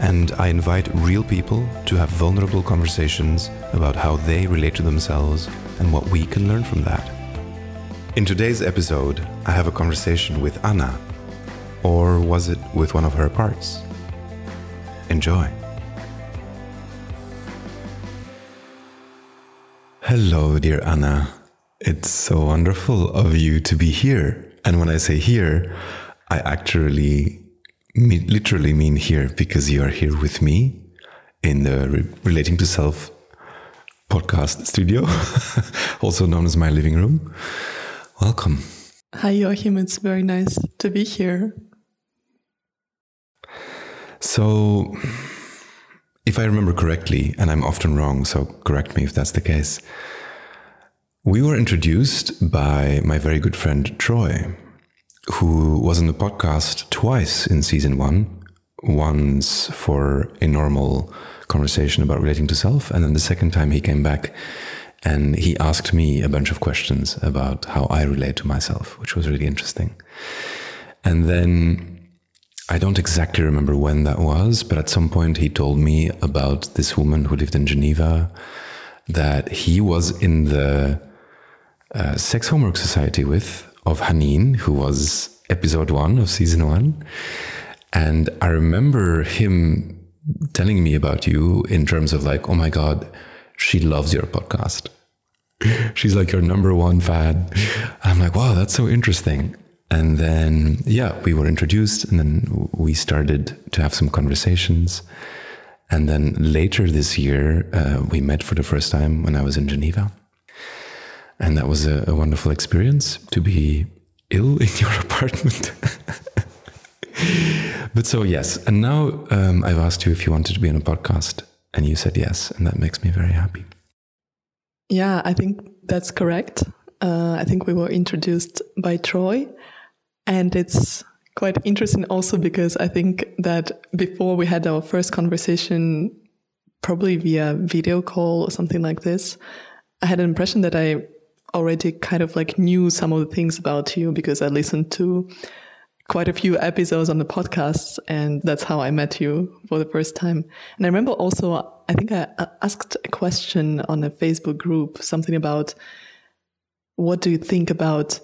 and I invite real people to have vulnerable conversations about how they relate to themselves and what we can learn from that. In today's episode, I have a conversation with Anna. Or was it with one of her parts? Enjoy. Hello, dear Anna. It's so wonderful of you to be here. And when I say here, I actually literally mean here because you are here with me in the Re- Relating to Self podcast studio, also known as my living room. Welcome. Hi, Joachim. It's very nice to be here. So, if I remember correctly, and I'm often wrong, so correct me if that's the case, we were introduced by my very good friend Troy who was on the podcast twice in season one. Once for a normal conversation about relating to self, and then the second time he came back and he asked me a bunch of questions about how I relate to myself, which was really interesting. And then I don't exactly remember when that was, but at some point he told me about this woman who lived in Geneva that he was in the uh, Sex Homework Society with of Hanin, who was episode one of season one. And I remember him telling me about you in terms of like, oh my God, she loves your podcast. She's like your number one fan. I'm like, wow, that's so interesting. And then, yeah, we were introduced and then we started to have some conversations. And then later this year, uh, we met for the first time when I was in Geneva. And that was a, a wonderful experience to be ill in your apartment. but so, yes. And now um, I've asked you if you wanted to be on a podcast, and you said yes. And that makes me very happy. Yeah, I think that's correct. Uh, I think we were introduced by Troy. And it's quite interesting also because I think that before we had our first conversation, probably via video call or something like this, I had an impression that I already kind of like knew some of the things about you because I listened to quite a few episodes on the podcast and that's how I met you for the first time. And I remember also, I think I asked a question on a Facebook group, something about what do you think about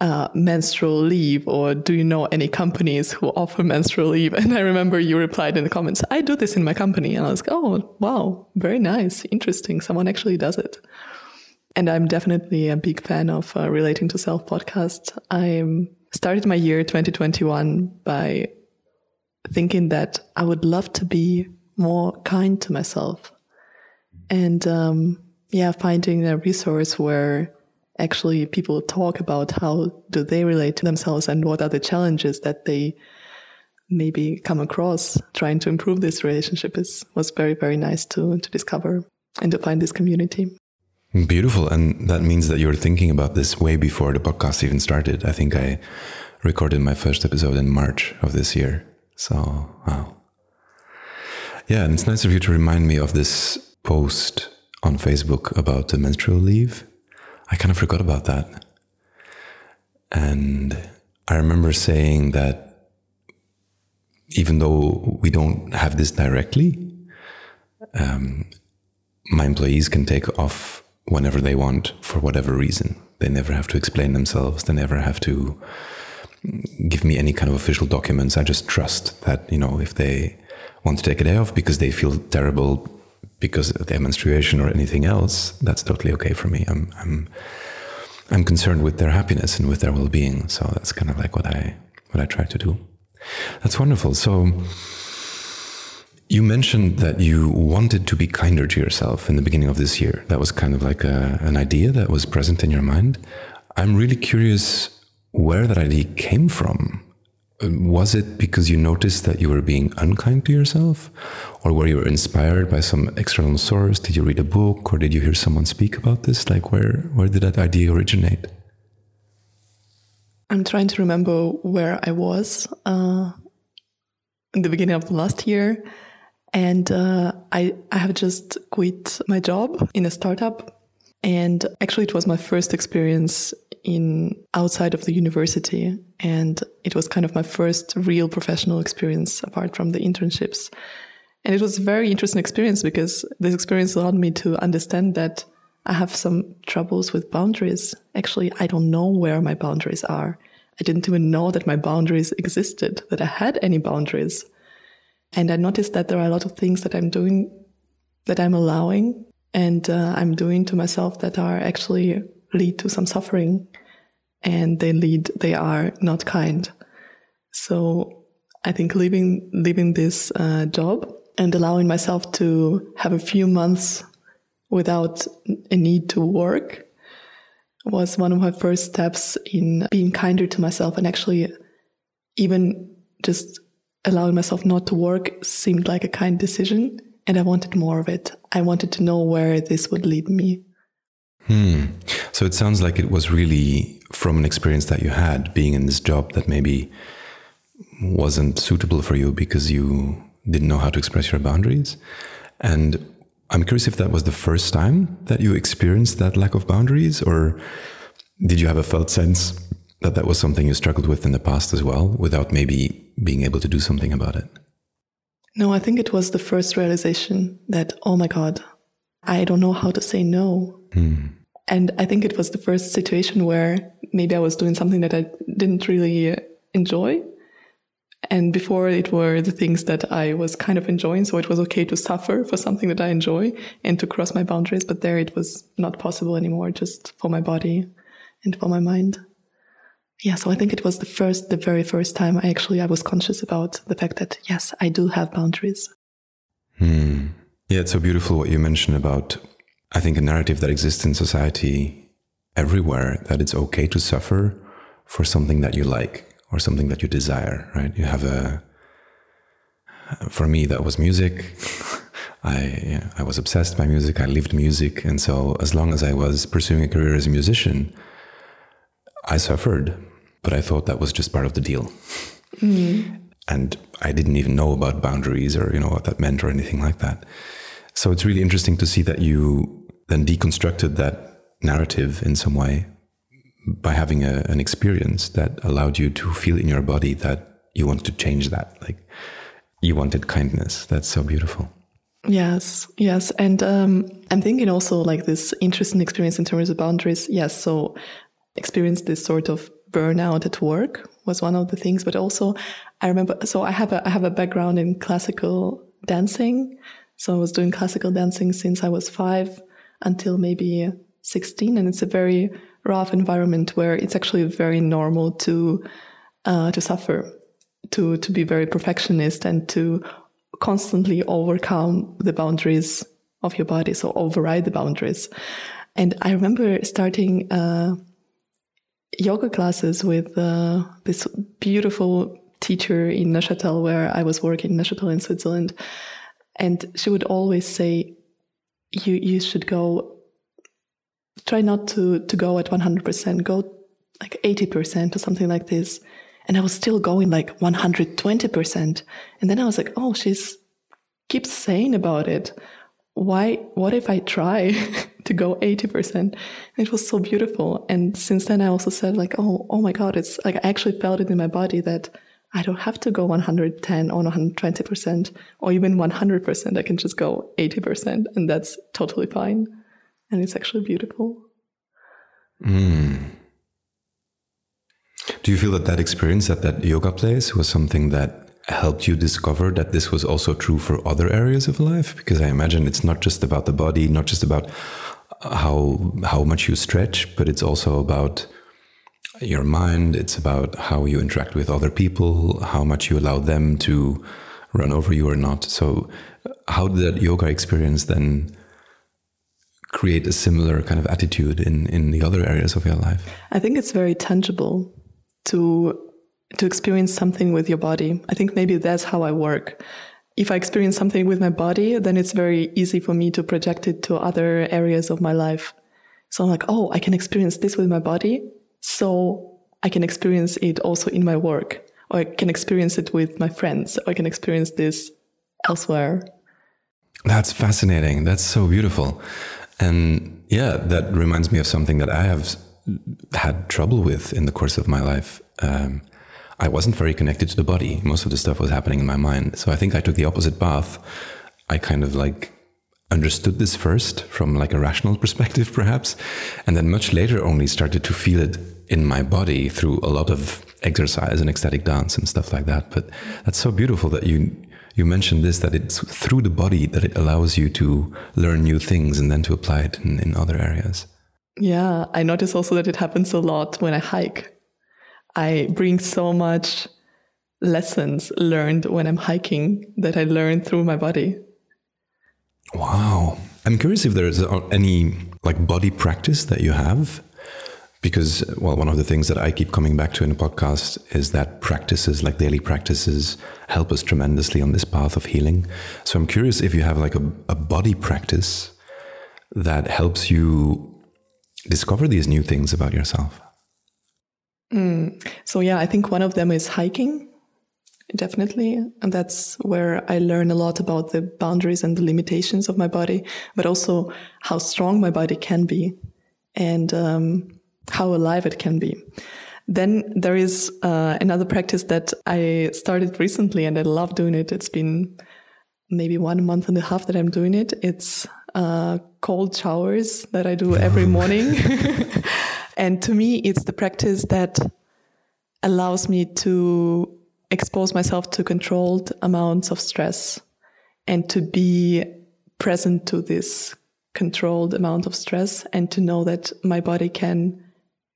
uh, menstrual leave or do you know any companies who offer menstrual leave? And I remember you replied in the comments, I do this in my company. And I was like, oh, wow, very nice. Interesting. Someone actually does it. And I'm definitely a big fan of uh, Relating to Self podcast. I started my year 2021 by thinking that I would love to be more kind to myself. And um, yeah, finding a resource where actually people talk about how do they relate to themselves and what are the challenges that they maybe come across trying to improve this relationship is was very very nice to to discover and to find this community Beautiful. And that means that you're thinking about this way before the podcast even started. I think I recorded my first episode in March of this year. So, wow. Yeah, and it's nice of you to remind me of this post on Facebook about the menstrual leave. I kind of forgot about that. And I remember saying that even though we don't have this directly, um, my employees can take off whenever they want for whatever reason. They never have to explain themselves. They never have to give me any kind of official documents. I just trust that, you know, if they want to take a day off because they feel terrible because of their menstruation or anything else, that's totally okay for me. I'm, I'm, I'm concerned with their happiness and with their well-being. So that's kind of like what I, what I try to do. That's wonderful. So, you mentioned that you wanted to be kinder to yourself in the beginning of this year. That was kind of like a, an idea that was present in your mind. I'm really curious where that idea came from. was it because you noticed that you were being unkind to yourself? Or were you inspired by some external source? Did you read a book or did you hear someone speak about this? Like, where, where did that idea originate? I'm trying to remember where I was uh, in the beginning of the last year. And uh, I, I have just quit my job in a startup. And actually, it was my first experience in outside of the university. And it was kind of my first real professional experience apart from the internships. And it was a very interesting experience because this experience allowed me to understand that i have some troubles with boundaries. Actually i don't know where my boundaries are. I didn't even know that my boundaries existed that i had any boundaries and i noticed that there are a lot of things that i'm doing that i'm allowing and uh, i'm doing to myself that are actually lead to some suffering. And they lead they are not kind. So i think leaving leaving this uh, job and allowing myself to have a few months without a need to work was one of my first steps in being kinder to myself and actually even just allowing myself not to work seemed like a kind decision and i wanted more of it i wanted to know where this would lead me Hmm. So it sounds like it was really from an experience that you had being in this job that maybe wasn't suitable for you because you didn't know how to express your boundaries. And I'm curious if that was the first time that you experienced that lack of boundaries, or did you have a felt sense that that was something you struggled with in the past as well without maybe being able to do something about it? No, I think it was the first realization that, oh my God, I don't know how to say no. Hmm. And I think it was the first situation where maybe I was doing something that I didn't really enjoy. And before it were the things that I was kind of enjoying. So it was okay to suffer for something that I enjoy and to cross my boundaries. But there it was not possible anymore, just for my body and for my mind. Yeah. So I think it was the first, the very first time I actually, I was conscious about the fact that yes, I do have boundaries. Hmm. Yeah, it's so beautiful what you mentioned about, I think, a narrative that exists in society everywhere that it's okay to suffer for something that you like or something that you desire, right? You have a, for me, that was music. I, I was obsessed by music. I lived music. And so, as long as I was pursuing a career as a musician, I suffered, but I thought that was just part of the deal. Mm. And I didn't even know about boundaries or, you know, what that meant or anything like that. So it's really interesting to see that you then deconstructed that narrative in some way by having a, an experience that allowed you to feel in your body that you wanted to change that. Like you wanted kindness. That's so beautiful. Yes, yes. And um, I'm thinking also like this interesting experience in terms of boundaries. Yes, so experience this sort of burnout at work was one of the things, but also I remember, so I have a, I have a background in classical dancing. So I was doing classical dancing since I was five until maybe 16. And it's a very rough environment where it's actually very normal to, uh, to suffer, to, to be very perfectionist and to constantly overcome the boundaries of your body. So override the boundaries. And I remember starting, uh, yoga classes with uh, this beautiful teacher in Neuchâtel, where I was working, Neuchâtel in Switzerland. And she would always say, you, you should go, try not to, to go at 100%, go like 80% or something like this. And I was still going like 120%. And then I was like, oh, she's keeps saying about it. Why, what if I try to go 80%? It was so beautiful. And since then I also said like, oh, oh my God, it's like, I actually felt it in my body that I don't have to go 110 or 120% or even 100%. I can just go 80% and that's totally fine. And it's actually beautiful. Mm. Do you feel that that experience at that yoga place was something that helped you discover that this was also true for other areas of life? Because I imagine it's not just about the body, not just about uh, how how much you stretch, but it's also about your mind, it's about how you interact with other people, how much you allow them to run over you or not. So, uh, how did that yoga experience then create a similar kind of attitude in, in the other areas of your life? I think it's very tangible to to experience something with your body. I think maybe that's how I work. If I experience something with my body, then it's very easy for me to project it to other areas of my life. So I'm like, oh, I can experience this with my body. So I can experience it also in my work, or I can experience it with my friends, or I can experience this elsewhere. That's fascinating. That's so beautiful. And yeah, that reminds me of something that I have had trouble with in the course of my life. Um, I wasn't very connected to the body. Most of the stuff was happening in my mind. So I think I took the opposite path. I kind of like understood this first from like a rational perspective, perhaps, and then much later only started to feel it in my body through a lot of exercise and ecstatic dance and stuff like that. But that's so beautiful that you you mentioned this that it's through the body that it allows you to learn new things and then to apply it in, in other areas. Yeah, I notice also that it happens a lot when I hike. I bring so much lessons learned when I'm hiking that I learn through my body. Wow. I'm curious if there's uh, any like body practice that you have because well one of the things that I keep coming back to in the podcast is that practices like daily practices help us tremendously on this path of healing. So I'm curious if you have like a, a body practice that helps you discover these new things about yourself. Mm. So yeah, I think one of them is hiking. Definitely. And that's where I learn a lot about the boundaries and the limitations of my body, but also how strong my body can be and um, how alive it can be. Then there is uh, another practice that I started recently and I love doing it. It's been maybe one month and a half that I'm doing it. It's uh, cold showers that I do every morning. and to me, it's the practice that allows me to expose myself to controlled amounts of stress and to be present to this controlled amount of stress and to know that my body can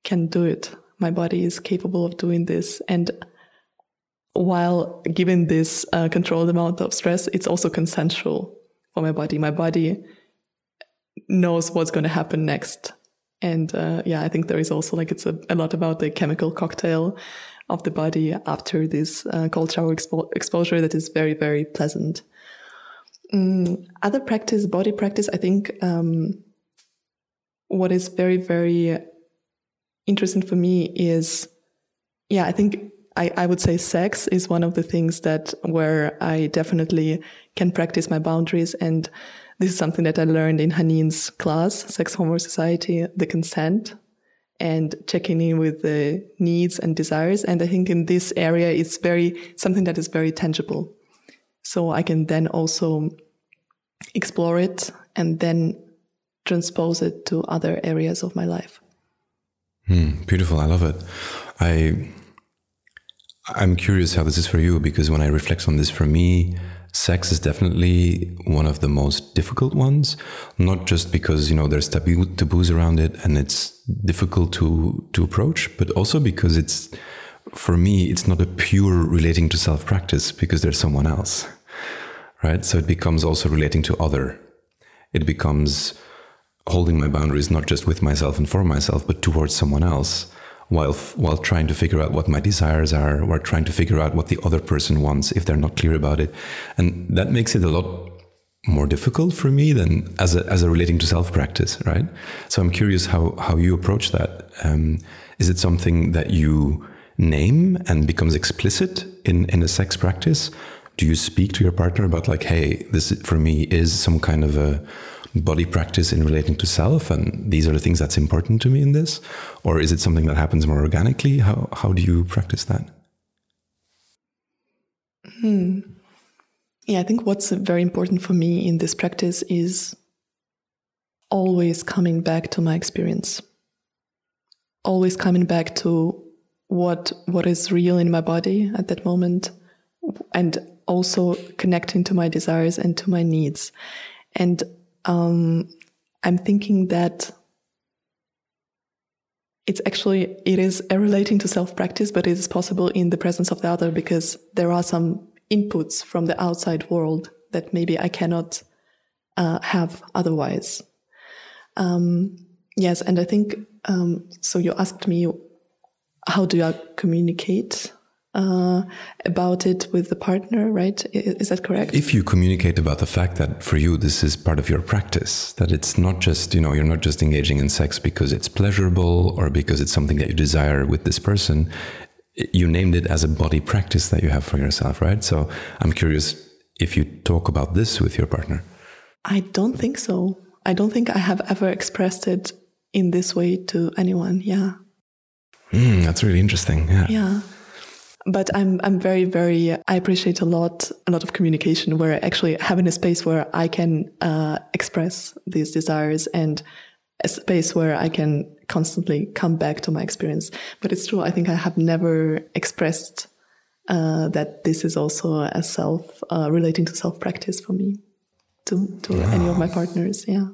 can do it. My body is capable of doing this. And while given this uh, controlled amount of stress it's also consensual for my body. My body knows what's going to happen next and uh, yeah i think there is also like it's a, a lot about the chemical cocktail of the body after this uh, cold shower expo- exposure that is very, very pleasant. Mm, other practice, body practice, I think um, what is very, very interesting for me is, yeah, I think I, I would say sex is one of the things that where I definitely can practice my boundaries. And this is something that I learned in Hanin's class, Sex Hormone Society, the consent and checking in with the needs and desires. And I think in this area, it's very something that is very tangible. So I can then also explore it and then transpose it to other areas of my life. Hmm, beautiful. I love it. I I'm curious how this is for you because when I reflect on this for me, sex is definitely one of the most difficult ones not just because you know there's taboo, taboos around it and it's difficult to to approach but also because it's for me it's not a pure relating to self practice because there's someone else right? So it becomes also relating to other. It becomes holding my boundaries not just with myself and for myself but towards someone else while while trying to figure out what my desires are or trying to figure out what the other person wants if they're not clear about it. And that makes it a lot more difficult for me than as a, as a relating to self practice right? So i'm curious how how you approach that. Um, is it something that you name and becomes explicit in in a sex practice? Do you speak to your partner about like hey this for me is some kind of a body practice in relating to self and these are the things that's important to me in this? Or is it something that happens more organically? How how do you practice that? Hmm. yeah i think what's very important for me in this practice is always coming back to my experience. Always coming back to what what is real in my body at that moment and also connecting to my desires and to my needs. And um, I'm thinking that it's actually it is relating to self practice, but it is possible in the presence of the other because there are some inputs from the outside world that maybe I cannot uh, have otherwise. Um, yes, and I think um, so. You asked me how do I communicate uh, about it with the partner, right? Is that correct? If you communicate about the fact that for you this is part of your practice, that it's not just, you know, you're not just engaging in sex because it's pleasurable or because it's something that you desire with this person, you named it as a body practice that you have for yourself, right? So I'm curious if you talk about this with your partner. I don't think so. I don't think I have ever expressed it in this way to anyone. Yeah. Mm, that's really interesting. Yeah. Yeah but I'm I'm very very I appreciate a lot a lot of communication where I actually having a space where I can uh, express these desires and a space where I can constantly come back to my experience. But it's true. I think I have never expressed uh, that this is also a self uh, relating to self practice for me to to wow. any of my partners. Yeah,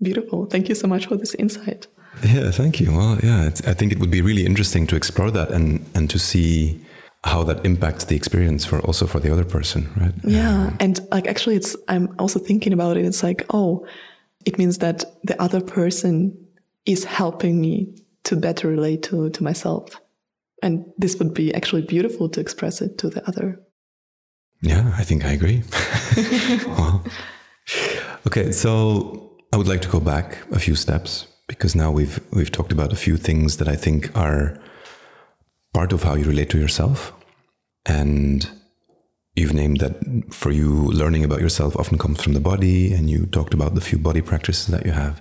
beautiful. Thank you so much for this insight. Yeah, thank you. Well, yeah, I think it would be really interesting to explore that and and to see how that impacts the experience for also for the other person, right? Yeah. And like actually it's I'm also thinking about it. It's like, oh, it means that the other person is helping me to better relate to to myself. And this would be actually beautiful to express it to the other. Yeah, I think I agree. well, okay, so I would like to go back a few steps because now we've we've talked about a few things that I think are part of how you relate to yourself. And you've named that for you, learning about yourself often comes from the body, and you talked about the few body practices that you have.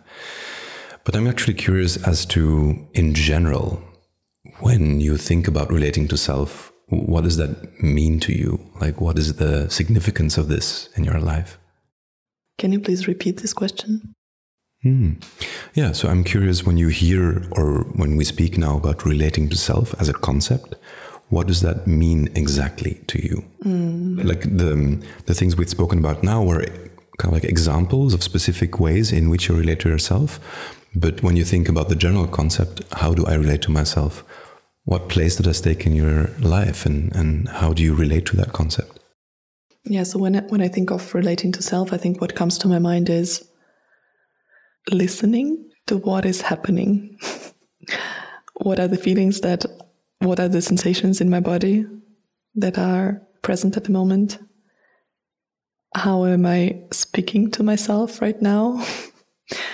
But I'm actually curious as to, in general, when you think about relating to self, what does that mean to you? Like, what is the significance of this in your life? Can you please repeat this question? Hmm. Yeah, so I'm curious when you hear or when we speak now about relating to self as a concept, what does that mean exactly to you? Mm. Like the the things we've spoken about now were kind of like examples of specific ways in which you relate to yourself. But when you think about the general concept, how do I relate to myself? What place does that take in your life, and and how do you relate to that concept? Yeah. So when I, when I think of relating to self, I think what comes to my mind is listening to what is happening. what are the feelings that, what are the sensations in my body that are present at the moment? How am I speaking to myself right now?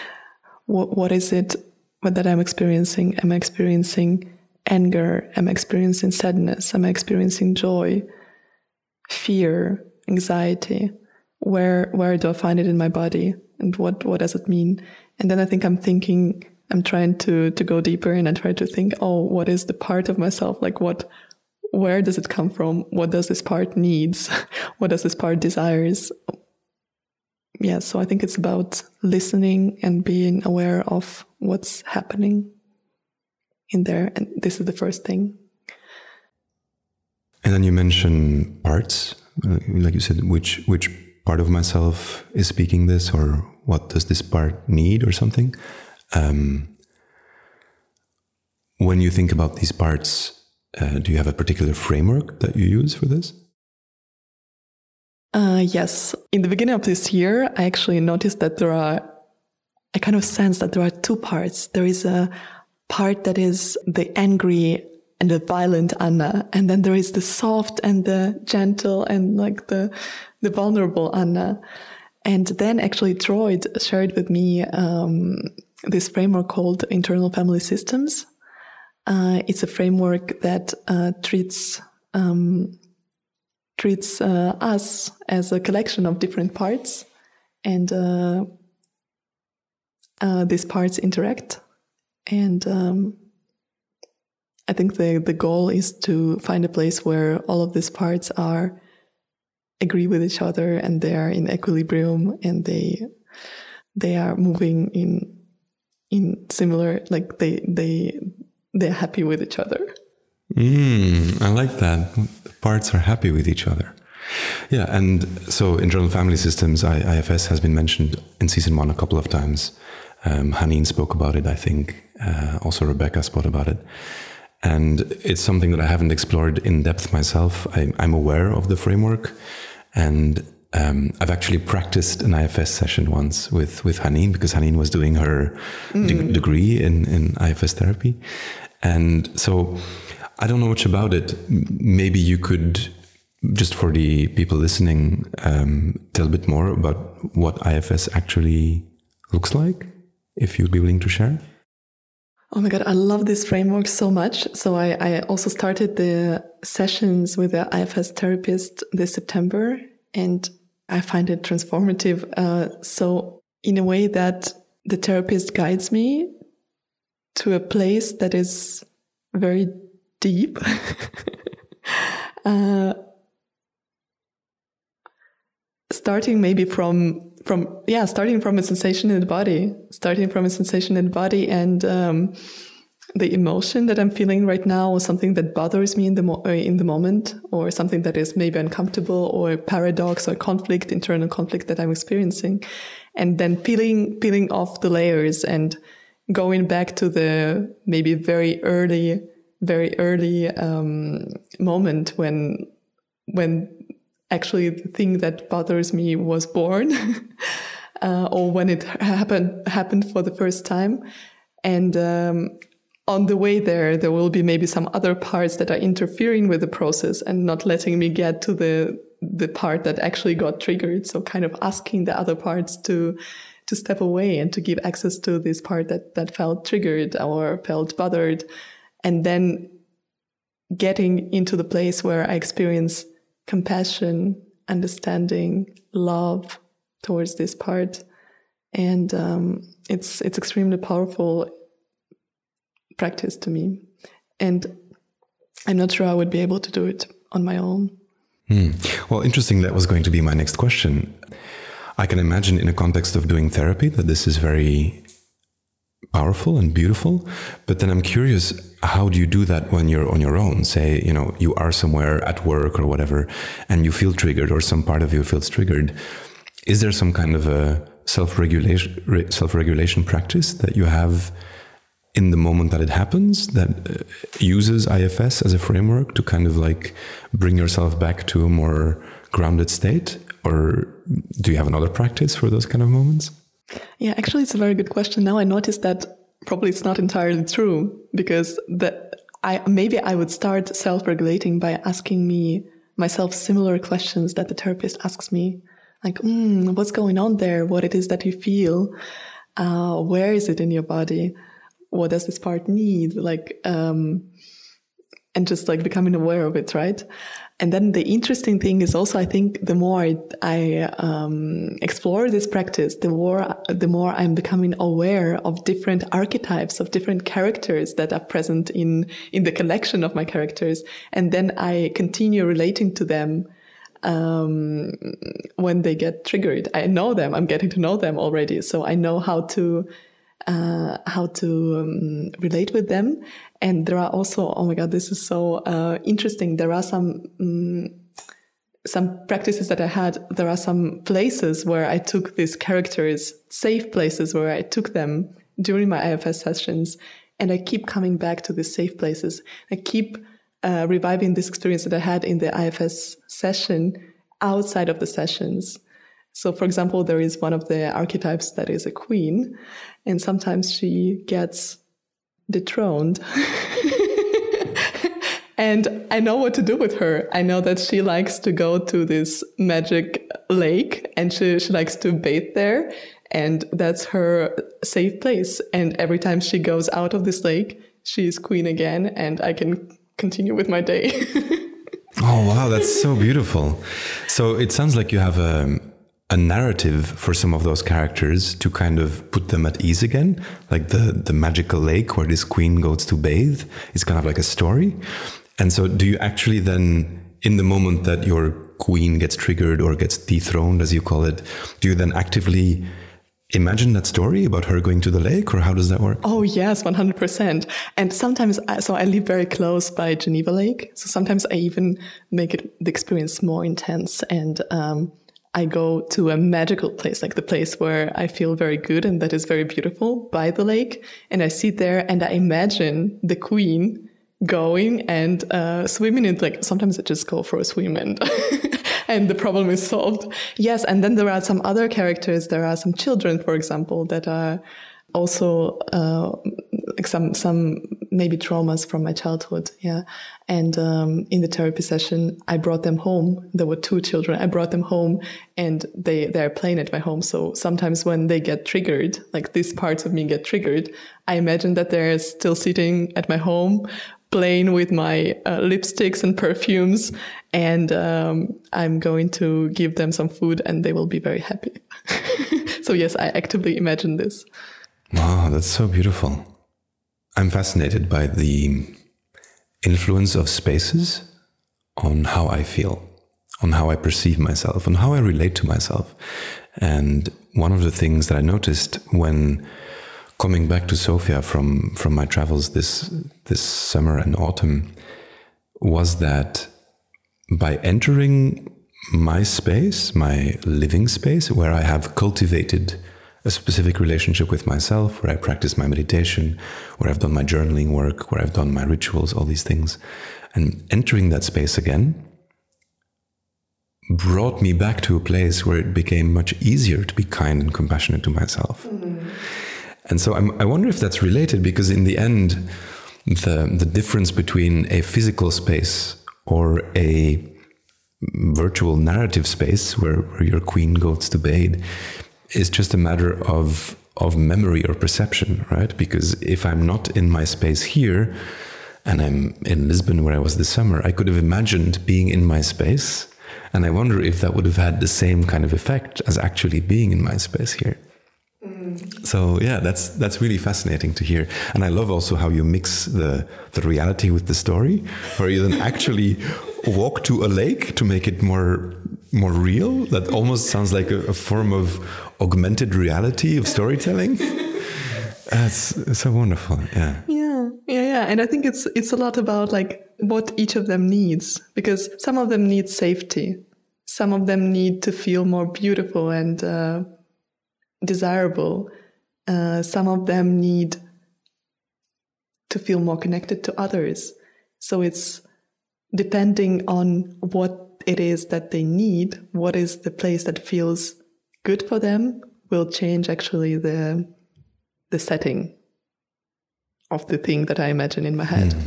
what, what is it that I'm experiencing? Am I experiencing anger? Am I experiencing sadness? Am I experiencing joy? Fear, anxiety? Where, where do I find it in my body? And what, what does it mean? And then I think I'm thinking, I'm trying to, to go deeper and I try to think, oh, what is the part of myself? Like what, where does it come from? What does this part needs? what does this part desires? Yeah. So I think it's about listening and being aware of what's happening in there. And this is the first thing. And then you mention parts, uh, like you said, which, which part of myself is speaking this or what does this part need or something. Um, when you think about these parts, uh, do you have a particular framework that you use for this? Uh, yes. In the beginning of this year, I actually noticed that there are, I kind of sense that there are two parts. There is a part that is the angry and the violent Anna, and then there is the soft and the gentle and like the the vulnerable Anna. And then actually Troy shared with me um, this framework called Internal Family Systems. Uh, it's a framework that uh, treats um, treats uh, us as a collection of different parts, and uh, uh, these parts interact. And um, I think the the goal is to find a place where all of these parts are agree with each other and they are in equilibrium and they they are moving in in similar like they they they're happy with each other. Mm, i like that. Parts are happy with each other. Yeah and so internal family systems ifs has been mentioned in season one a couple of times. Um, Haneen spoke about it i think. Uh, also rebecca spoke about it. And it's something that I haven't explored in depth myself. I, am aware of the framework, and um, I've actually practiced an IFS session once with with Haneen because Hanin was doing her mm. de- degree in in IFS therapy, and so I don't know much about it. Maybe you could, just for the people listening, um, tell a bit more about what IFS actually looks like, if you'd be willing to share. Oh my God, I love this framework so much. So I, I also started the sessions with the IFS therapist this September, and I find it transformative. Uh, so in a way that the therapist guides me to a place that is very deep. uh, starting maybe from from yeah starting from a sensation in the body starting from a sensation in the body and um, the emotion that i'm feeling right now or something that bothers me in the mo- uh, in the moment or something that is maybe uncomfortable or paradox or conflict internal conflict that i'm experiencing. And then peeling peeling off the layers and going back to the maybe very early very early um, moment when when actually the thing that bothers me was born uh, or when it happened happened for the first time. And um, on the way there there will be maybe some other parts that are interfering with the process and not letting me get to the the part that actually got triggered. So kind of asking the other parts to to step away and to give access to this part that that felt triggered or felt bothered. And then getting into the place where i experience compassion, understanding, love towards this part. And um, it's it's extremely powerful practice to me. And I'm not sure I would be able to do it on my own. Hmm. Well, interesting. That was going to be my next question. I can imagine in a context of doing therapy that this is very powerful and beautiful. But then I'm curious, how do you do that when you're on your own? Say, you know, you are somewhere at work or whatever, and you feel triggered, or some part of you feels triggered. Is there some kind of a self-regulation self-regulation practice that you have in the moment that it happens that uh, uses IFS as a framework to kind of like bring yourself back to a more grounded state? Or do you have another practice for those kind of moments? Yeah, actually, it's a very good question. Now I noticed that probably it's not entirely true because the I maybe I would start self-regulating by asking me myself similar questions that the therapist asks me, like, mm, "What's going on there? What it is that you feel? Uh, where is it in your body? What does this part need? Like, um, and just like becoming aware of it, right? And then the interesting thing is also, I think, the more I, um, explore this practice, the more the more I'm becoming aware of different archetypes of different characters that are present in in the collection of my characters, and then I continue relating to them um, when they get triggered. I know them. I'm getting to know them already, so I know how to uh, how to um, relate with them. And there are also, oh my God, this is so uh, interesting. There are some um, some practices that I had. There are some places where I took these characters, safe places where I took them during my IFS sessions, and I keep coming back to these safe places. I keep uh, reviving this experience that I had in the IFS session outside of the sessions. So, for example, there is one of the archetypes that is a queen, and sometimes she gets dethroned. and I know what to do with her. I know that she likes to go to this magic lake and she, she likes to bathe there. And that's her safe place. And every time she goes out of this lake, she's queen again, and I can continue with my day. oh, wow. That's so beautiful. So it sounds like you have a, a narrative for some of those characters to kind of put them at ease again, like the the magical lake where this queen goes to bathe. It's kind of like a story. And so, do you actually then, in the moment that your queen gets triggered or gets dethroned, as you call it, do you then actively imagine that story about her going to the lake, or how does that work? Oh, yes, 100%. And sometimes, so I live very close by Geneva Lake. So sometimes I even make it, the experience more intense and, um, I go to a magical place, like the place where I feel very good and that is very beautiful by the lake. And I sit there and I imagine the queen going and uh, swimming in like sometimes I just go for a swim and and the problem is solved. Yes, and then there are some other characters. There are some children, for example, that are also uh, like some some maybe traumas from my childhood. Yeah. And um, in the therapy session, I brought them home. There were two children. I brought them home and they, they're playing at my home. So sometimes when they get triggered, like these parts of me get triggered, I imagine that they're still sitting at my home playing with my uh, lipsticks and perfumes and um, i'm going to give them some food and they will be very happy so yes i actively imagine this wow that's so beautiful i'm fascinated by the influence of spaces on how i feel on how i perceive myself on how i relate to myself. And one of the things that i noticed when coming back to Sofia from from my travels this this summer and autumn was that by entering my space, my living space, where I have cultivated a specific relationship with myself, where I practice my meditation, where I've done my journaling work, where I've done my rituals, all these things, and entering that space again brought me back to a place where it became much easier to be kind and compassionate to myself. Mm-hmm. And so I'm, i wonder if that's related because in the end, the, the difference between a physical space or a virtual narrative space where, where your queen goes to bathe is just a matter of of memory or perception, right? Because if I'm not in my space here and I'm in Lisbon where I was this summer, I could have imagined being in my space. And I wonder if that would have had the same kind of effect as actually being in my space here. So yeah, that's that's really fascinating to hear, and I love also how you mix the the reality with the story, where you then actually walk to a lake to make it more more real. That almost sounds like a, a form of augmented reality of storytelling. That's so wonderful. Yeah. Yeah. Yeah. Yeah. And I think it's it's a lot about like what each of them needs because some of them need safety, some of them need to feel more beautiful and. Uh, desirable. Uh, some of them need to feel more connected to others. So it's depending on what it is that they need, what is the place that feels good for them, will change actually the the setting of the thing that I imagine in my head. Mm.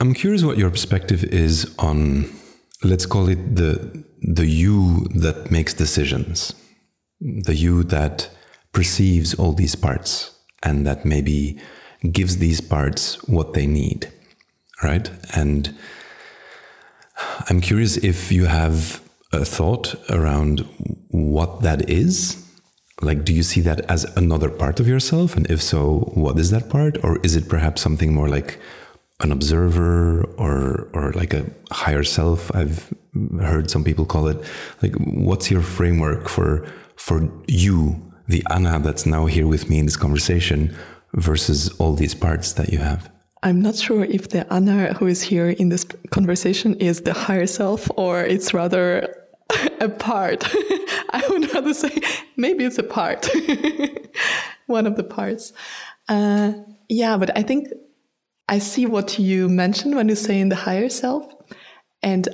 I'm curious what your perspective is on let's call it the the you that makes decisions the you that perceives all these parts and that maybe gives these parts what they need, right? And I'm curious if you have a thought around what that is. Like, do you see that as another part of yourself? And if so, what is that part? Or is it perhaps something more like an observer or, or like a higher self? I've heard some people call it. Like, what's your framework for for you, the Anna that's now here with me in this conversation, versus all these parts that you have? I'm not sure if the Anna who is here in this conversation is the higher self or it's rather a part. I would rather say maybe it's a part, one of the parts. Uh, yeah, but I think I see what you mentioned when you say in the higher self. And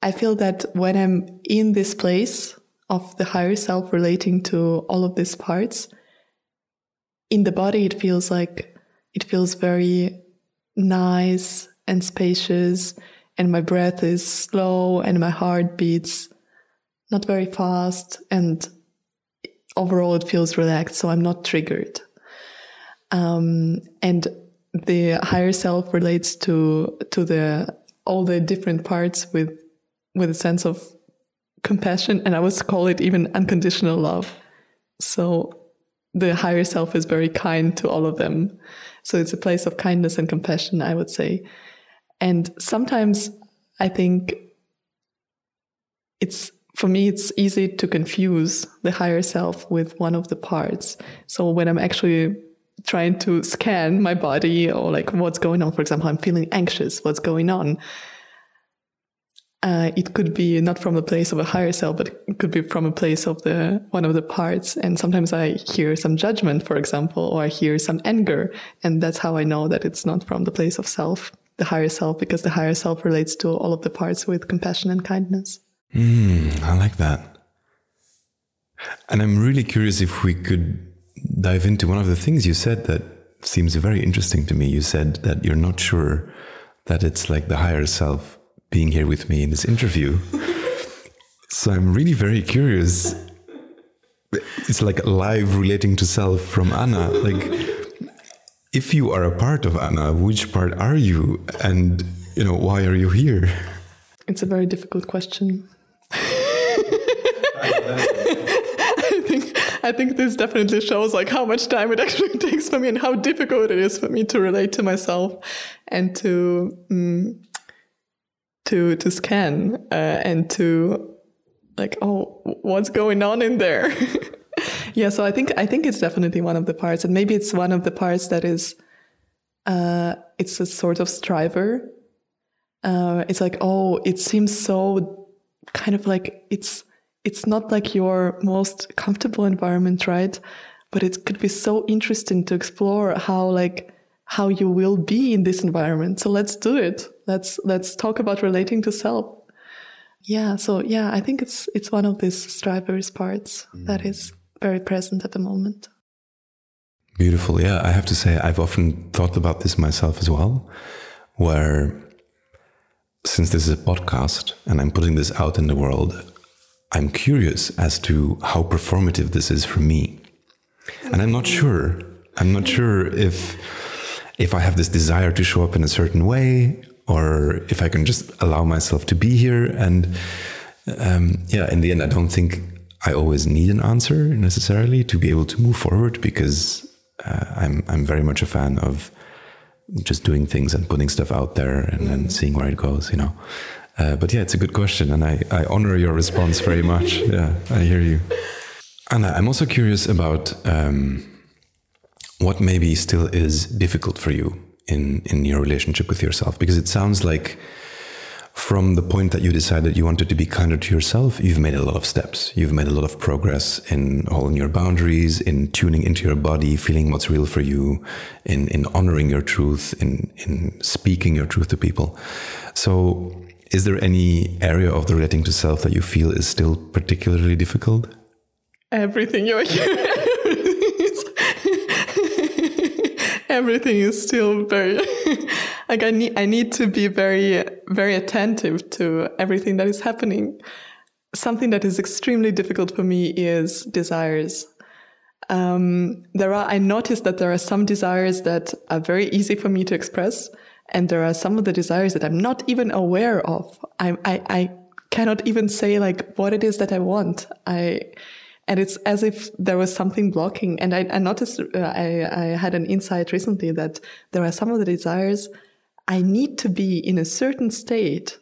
I feel that when I'm in this place of the higher self relating to all of these parts. In the body, it feels like it feels very nice and spacious, and my breath is slow, and my heart beats not very fast, and overall, it feels relaxed, so I'm not triggered. Um, and the higher self relates to to the all the different parts with with a sense of compassion and I would call it even unconditional love. So the higher self is very kind to all of them. So it's a place of kindness and compassion, I would say. And sometimes I think it's for me, it's easy to confuse the higher self with one of the parts. So when I'm actually trying to scan my body or like what's going on, for example, I'm feeling anxious, what's going on? Uh, it could be not from a place of a higher self, but it could be from a place of the one of the parts. And sometimes I hear some judgment, for example, or I hear some anger, and that's how I know that it's not from the place of self, the higher self, because the higher self relates to all of the parts with compassion and kindness. Mm, I like that. And I'm really curious if we could dive into one of the things you said that seems very interesting to me. You said that you're not sure that it's like the higher self being here with me in this interview. so I'm really very curious. It's like live relating to self from Anna. Like, if you are a part of Anna, which part are you? And, you know, why are you here? It's a very difficult question. I think I think this definitely shows like how much time it actually takes for me and how difficult it is for me to relate to myself and to um, to to scan uh, and to like oh what's going on in there yeah so i think i think it's definitely one of the parts and maybe it's one of the parts that is uh it's a sort of striver uh it's like oh it seems so kind of like it's it's not like your most comfortable environment, right? But it could be so interesting to explore how like how you will be in this environment. So let's do it. Let's let's talk about relating to self. Yeah, so yeah, I think it's it's one of these strivers parts mm. that is very present at the moment. Beautiful. Yeah, I have to say I've often thought about this myself as well, where since this is a podcast and I'm putting this out in the world, I'm curious as to how performative this is for me. And I'm not sure. I'm not sure if if I have this desire to show up in a certain way or if I can just allow myself to be here. And um, yeah, in the end, I don't think I always need an answer necessarily to be able to move forward because uh, I'm I'm very much a fan of just doing things and putting stuff out there and then seeing where it goes. You know, uh, but yeah, it's a good question, and I, I honor your response very much. yeah, I hear you. Anna, I'm also curious about um, what maybe still is difficult for you in, in your relationship with yourself, because it sounds like from the point that you decided you wanted to be kinder to yourself, you've made a lot of steps. You've made a lot of progress in holding your boundaries, in tuning into your body, feeling what's real for you, in, in honoring your truth, in, in speaking your truth to people. So is there any area of the relating to self that you feel is still particularly difficult? Everything you're everything is still very like I need I need to be very very attentive to everything that is happening. Something that is extremely difficult for me is desires. Um, there are I noticed that there are some desires that are very easy for me to express, and there are some of the desires that I'm not even aware of. I, I, I cannot even say like what it is that I want. I, and it's as if there was something blocking. And I, I noticed, uh, I, I had an insight recently that there are some of the desires I need to be in a certain state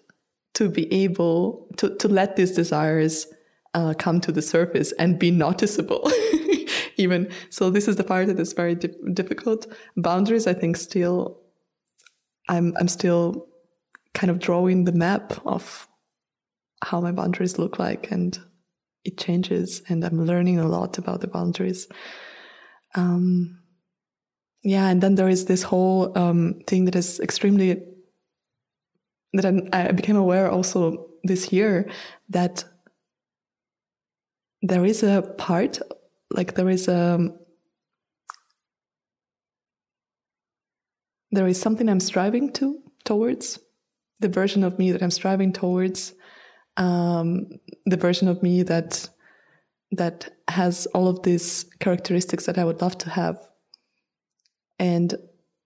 to be able to, to let these desires uh, come to the surface and be noticeable. Even so, this is the part that is very di- difficult. Boundaries, I think, still I'm I'm still kind of drawing the map of how my boundaries look like and it changes and I'm learning a lot about the boundaries. Um, yeah, and then there is this whole um, thing that is extremely that I, I became aware also this year that there is a part like there is a there is something I'm striving to towards, the version of me that I'm striving towards, um, the version of me that that has all of these characteristics that I would love to have. And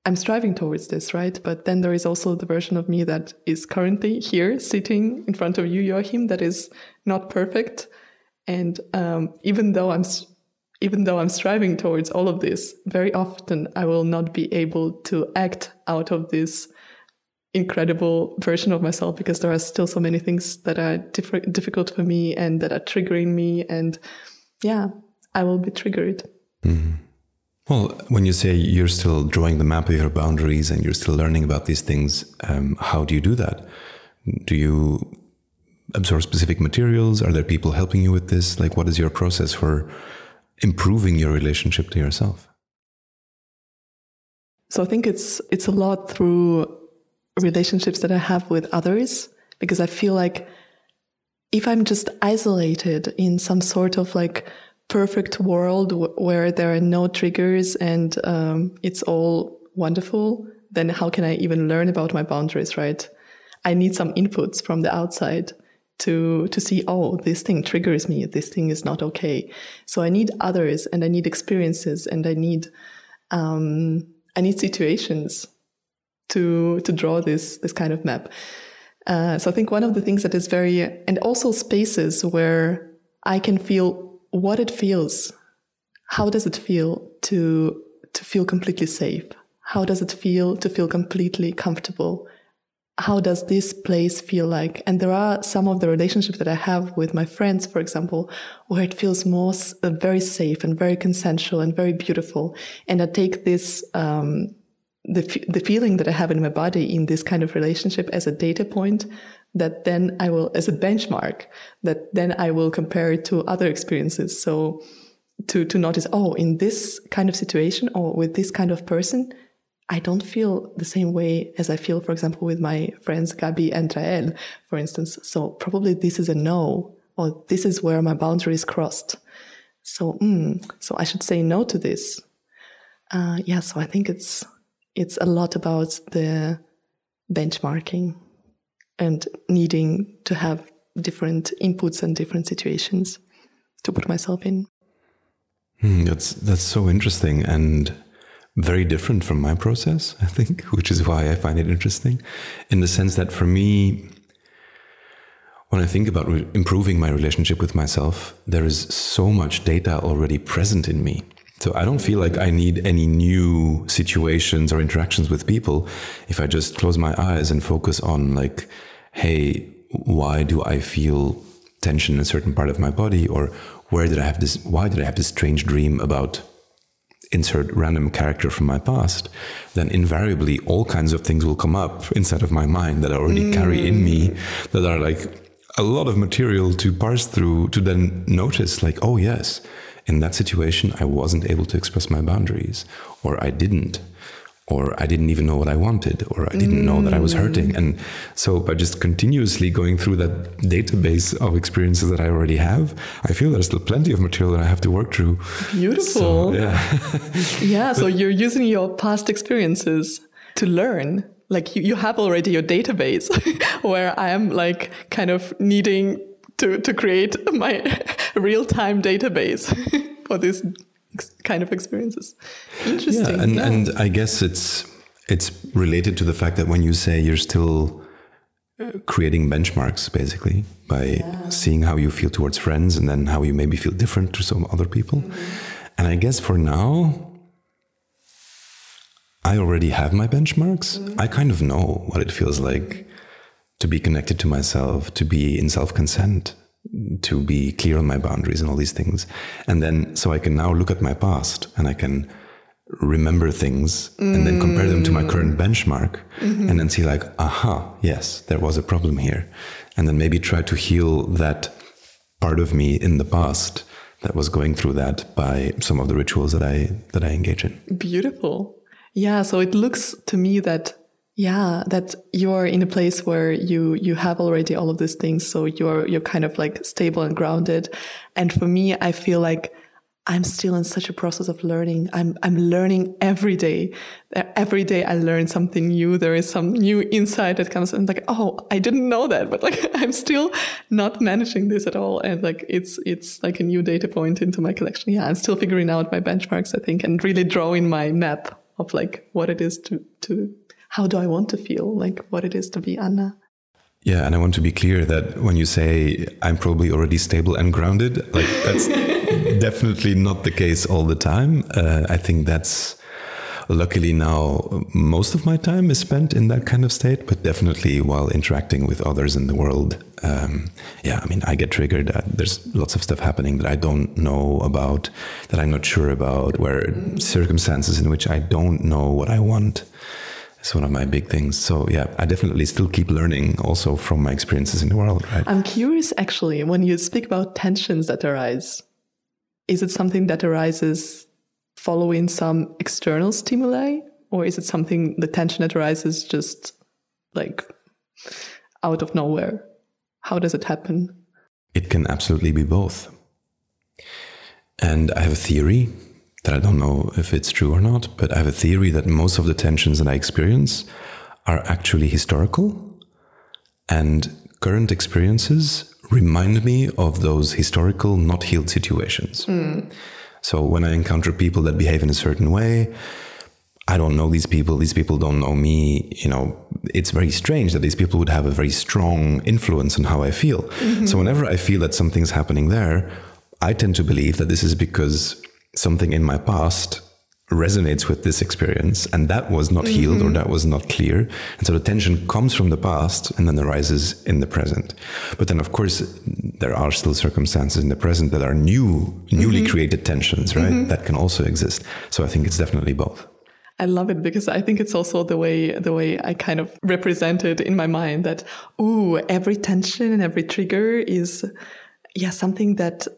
I'm striving towards this, right? But then there is also the version of me that is currently here, sitting in front of you, Joachim, that is not perfect. And um, even though I'm even though I'm striving towards all of this, very often I will not be able to act out of this incredible version of myself because there are still so many things that are diff- difficult for me and that are triggering me. And yeah, I will be triggered. Mm-hmm. Well, when you say you're still drawing the map of your boundaries and you're still learning about these things, um, how do you do that? Do you absorb specific materials? Are there people helping you with this? Like, what is your process for improving your relationship to yourself? So I think it's it's a lot through relationships that I have with others because I feel like if I'm just isolated in some sort of like perfect world where there are no triggers and um, it's all wonderful, then how can I even learn about my boundaries, right? I need some inputs from the outside to to see oh this thing triggers me this thing is not okay so i need others and i need experiences and i need um, i need situations to to draw this this kind of map uh, so i think one of the things that is very and also spaces where i can feel what it feels how does it feel to to feel completely safe how does it feel to feel completely comfortable how does this place feel like? And there are some of the relationships that I have with my friends, for example, where it feels more uh, very safe and very consensual and very beautiful. And I take this, um, the, the feeling that I have in my body in this kind of relationship as a data point that then I will, as a benchmark, that then I will compare it to other experiences. So to, to notice, oh, in this kind of situation or with this kind of person, I don't feel the same way as I feel, for example, with my friends Gabi and Rael, for instance. So probably this is a no, or this is where my boundary is crossed. So, mm, so I should say no to this. Uh, yeah. So I think it's it's a lot about the benchmarking and needing to have different inputs and different situations to put myself in. Mm, that's that's so interesting and very different from my process, I think, which is why I find it interesting in the sense that for me, when I think about improving my relationship with myself, there is so much data already present in me. So I don't feel like I need any new situations or interactions with people if I just close my eyes and focus on like, hey, why do I feel tension in a certain part of my body or where did I have this why did I have this strange dream about insert random character from my past, then invariably all kinds of things will come up inside of my mind that I already mm. carry in me that are like a lot of material to parse through to then notice, like, oh, yes, in that situation, I wasn't able to express my boundaries, or I didn't or I didn't even know what I wanted, or I didn't mm. know that I was hurting. And so by just continuously going through that database of experiences that I already have, I feel there's still plenty of material that I have to work through. Beautiful. So, yeah. yeah. So you're using your past experiences to learn. Like you, you have already your database where I am like kind of needing to, to create my real time database for this kind of experiences. Interesting. Yeah, and yeah. and I guess it's it's related to the fact that when you say you're still uh, creating benchmarks basically by yeah. seeing how you feel towards friends and then how you maybe feel different to some other people. Mm-hmm. And I guess for now I already have my benchmarks. Mm-hmm. I kind of know what it feels like to be connected to myself, to be in self consent, to be clear on my boundaries and all these things. And then, so I can now look at my past and I can remember things mm. and then compare them to my current benchmark mm-hmm. and then see, like, aha, yes, there was a problem here. And then maybe try to heal that part of me in the past that was going through that by some of the rituals that I that I engage in. Beautiful. Yeah, so it looks to me that yeah, that you're in a place where you you have already all of these things, so you're you're kind of like stable and grounded. And for me, I feel like I'm still in such a process of learning. I'm I'm learning every day. Every day I learn something new. There is some new insight that comes and like, oh, I didn't know that, but like I'm still not managing this at all. And like it's it's like a new data point into my collection. Yeah, I'm still figuring out my benchmarks, I think, and really drawing my map of like what it is to to how do I want to feel, like what it is to be Anna. Yeah, and I want to be clear that when you say I'm probably already stable and grounded, like that's definitely not the case all the time. Uh, I think that's luckily now most of my time is spent in that kind of state, but definitely while interacting with others in the world. Um, yeah, I mean, I get triggered. Uh, there's lots of stuff happening that I don't know about, that I'm not sure about, where circumstances in which I don't know what I want. It's one of my big things. So yeah, I definitely still keep learning also from my experiences in the world. Right? I'm curious actually when you speak about tensions that arise. Is it something that arises following some external stimuli, or is it something the tension that arises just like out of nowhere? How does it happen? It can absolutely be both. And I have a theory that I don't know if it's true or not, but I have a theory that most of the tensions that I experience are actually historical. And current experiences remind me of those historical, not healed situations. Mm. So when I encounter people that behave in a certain way, I don't know these people, these people don't know me. You know, it's very strange that these people would have a very strong influence on how I feel. Mm-hmm. So whenever I feel that something's happening there, I tend to believe that this is because something in my past resonates with this experience and that was not mm-hmm. healed or mm-hmm. that was not clear and so the tension comes from the past and then arises in the present but then of course there are still circumstances in the present that are new newly mm-hmm. created tensions right mm-hmm. that can also exist so i think it's definitely both I love it because I think it's also the way the way I kind of represent it in my mind that ooh every tension and every trigger is yeah something that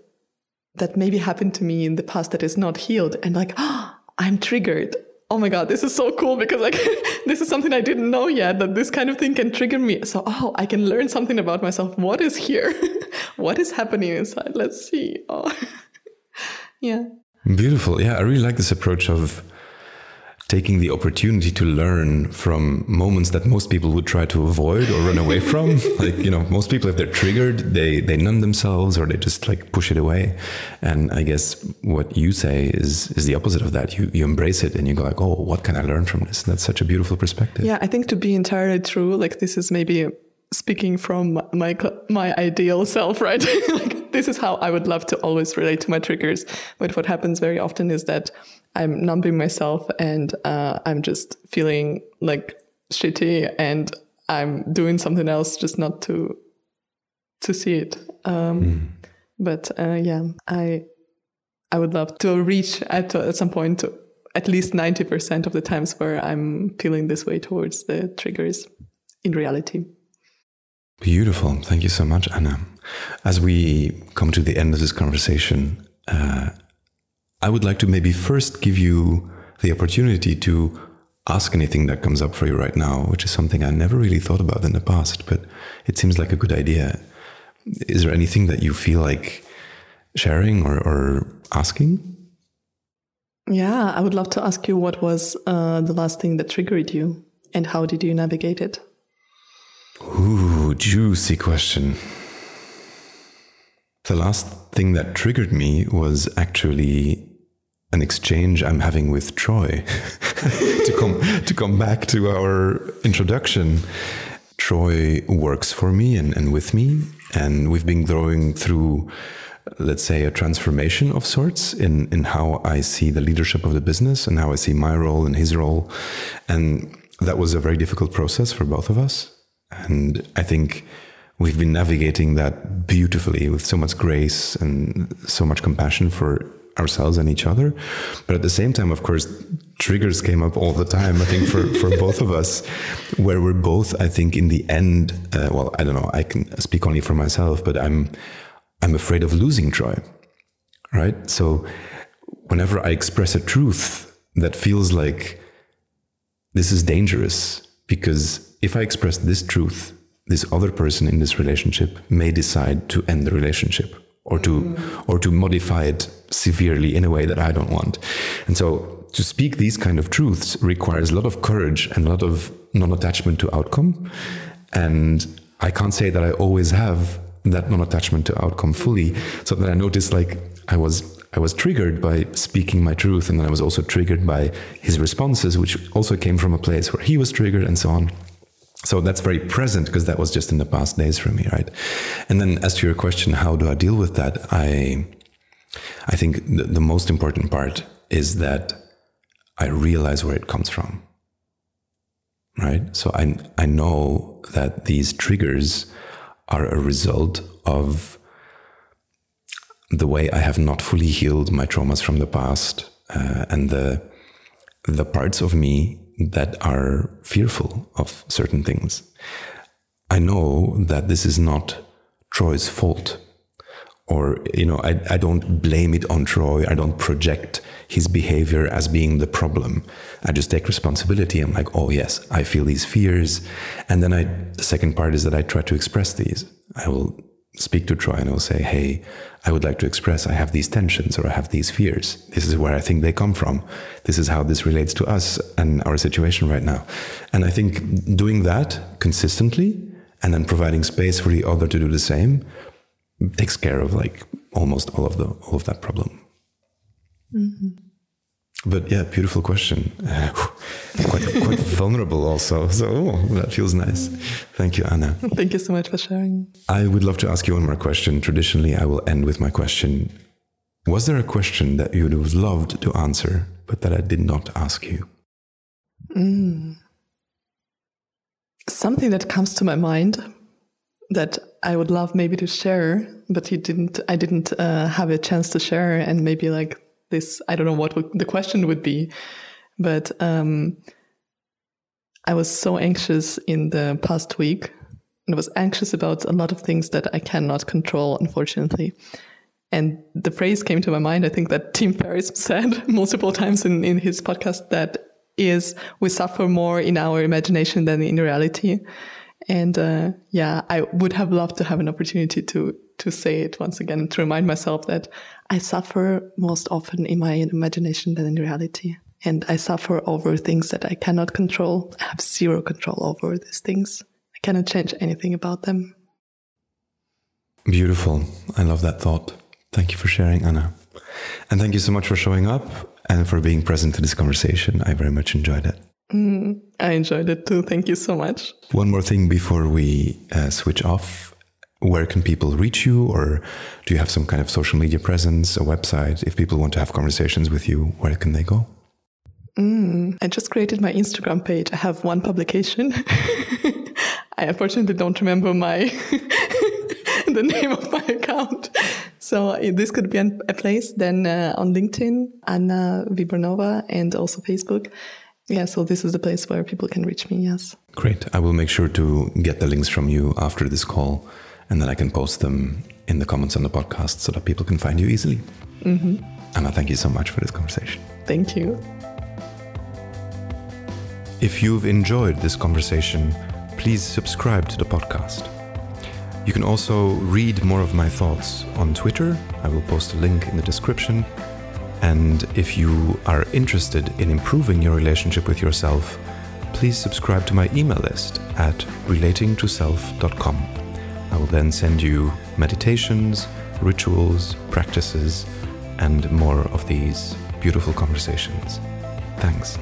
that maybe happened to me in the past that is not healed and like oh, I'm triggered. Oh my God, this is so cool because like this is something I didn't know yet that this kind of thing can trigger me. So, oh, I can learn something about myself. What is here? what is happening inside? Let's see. Oh, yeah. Beautiful. Yeah, I really like this approach of taking the opportunity to learn from moments that most people would try to avoid or run away from. Like you know most people if they're triggered they they numb themselves or they just like push it away. And i guess what you say is is the opposite of that. You you embrace it and you go like oh what can i learn from this? And that's such a beautiful perspective. Yeah i think to be entirely true like this is maybe speaking from my my ideal self right? Like this is how i would love to always relate to my triggers. But what happens very often is that I'm numbing myself and uh, I'm just feeling like shitty and I'm doing something else just not to to see it. Um, mm. But uh, yeah, I I would love to reach at at some point to at least ninety percent of the times where I'm feeling this way towards the triggers in reality. Beautiful. Thank you so much, Anna. As we come to the end of this conversation, uh, I would like to maybe first give you the opportunity to ask anything that comes up for you right now, which is something I never really thought about in the past, but it seems like a good idea. Is there anything that you feel like sharing or, or asking? Yeah, I would love to ask you what was uh, the last thing that triggered you and how did you navigate it? Ooh, juicy question. The last thing that triggered me was actually an exchange I'm having with Troy. to come to come back to our introduction, Troy works for me and, and with me, and we've been going through let's say a transformation of sorts in in how I see the leadership of the business and how I see my role and his role. And that was a very difficult process for both of us. And I think we've been navigating that beautifully with so much grace and so much compassion for ourselves and each other. But at the same time, of course, triggers came up all the time, I think, for, for both of us, where we're both, I think, in the end, uh, well, I don't know, I can speak only for myself, but I'm, I'm afraid of losing Troy, right? So whenever I express a truth that feels like this is dangerous, because if I express this truth, this other person in this relationship may decide to end the relationship or to mm. or to modify it severely in a way that I don't want. And so to speak these kind of truths requires a lot of courage and a lot of non-attachment to outcome. And I can't say that I always have that non-attachment to outcome fully. So that I noticed like I was I was triggered by speaking my truth, and then I was also triggered by his responses, which also came from a place where he was triggered, and so on. So that's very present because that was just in the past days for me, right? And then as to your question, how do I deal with that? I I think the, the most important part is that I realize where it comes from. Right? So I I know that these triggers are a result of the way I have not fully healed my traumas from the past uh, and the the parts of me that are fearful of certain things. I know that this is not Troy's fault. Or, you know, I, I don't blame it on Troy. I don't project his behavior as being the problem. I just take responsibility. I'm like, oh, yes, I feel these fears. And then I, the second part is that I try to express these. I will speak to Troy and I will say, hey, I would like to express I have these tensions or I have these fears. This is where I think they come from. This is how this relates to us and our situation right now. And I think doing that consistently and then providing space for the other to do the same takes care of like almost all of the all of that problem. Mm-hmm. But yeah, beautiful question. Uh, quite, quite vulnerable also. So oh, that feels nice. Thank you, Anna. Thank you so much for sharing. I would love to ask you one more question. Traditionally, I will end with my question. Was there a question that you would have loved to answer, but that I did not ask you? Mm. Something that comes to my mind that I would love maybe to share, but you didn't. I didn't uh, have a chance to share, and maybe like this i don't know what would, the question would be but um, i was so anxious in the past week and i was anxious about a lot of things that i cannot control unfortunately. And the phrase came to my mind i think that tim ferriss said multiple times in, in his podcast that is we suffer more in our imagination than in reality and uh, yeah i would have loved to have an opportunity to to say it once again to remind myself that I suffer most often in my imagination than in reality. And I suffer over things that I cannot control. I have zero control over these things. I cannot change anything about them. Beautiful. I love that thought. Thank you for sharing, Anna. And thank you so much for showing up and for being present to this conversation. I very much enjoyed it. Mm, I enjoyed it too. Thank you so much. One more thing before we uh, switch off. Where can people reach you or do you have some kind of social media presence a website? If people want to have conversations with you where can they go? Mm, i just created my instagram page. I have one publication. I unfortunately don't remember my the name of my account. So uh, this could be a place. Then uh, on linkedin anna vibranova and also facebook yeah so this is the place where people can reach me yes great i will make sure to get the links from you after this call and then I can post them in the comments on the podcast so that people can find you easily. Mm-hmm. Anna, thank you so much for this conversation. Thank you. If you've enjoyed this conversation, please subscribe to the podcast. You can also read more of my thoughts on Twitter. I will post a link in the description. And if you are interested in improving your relationship with yourself, please subscribe to my email list at relatingtoself.com. I will then send you meditations, rituals, practices, and more of these beautiful conversations. Thanks.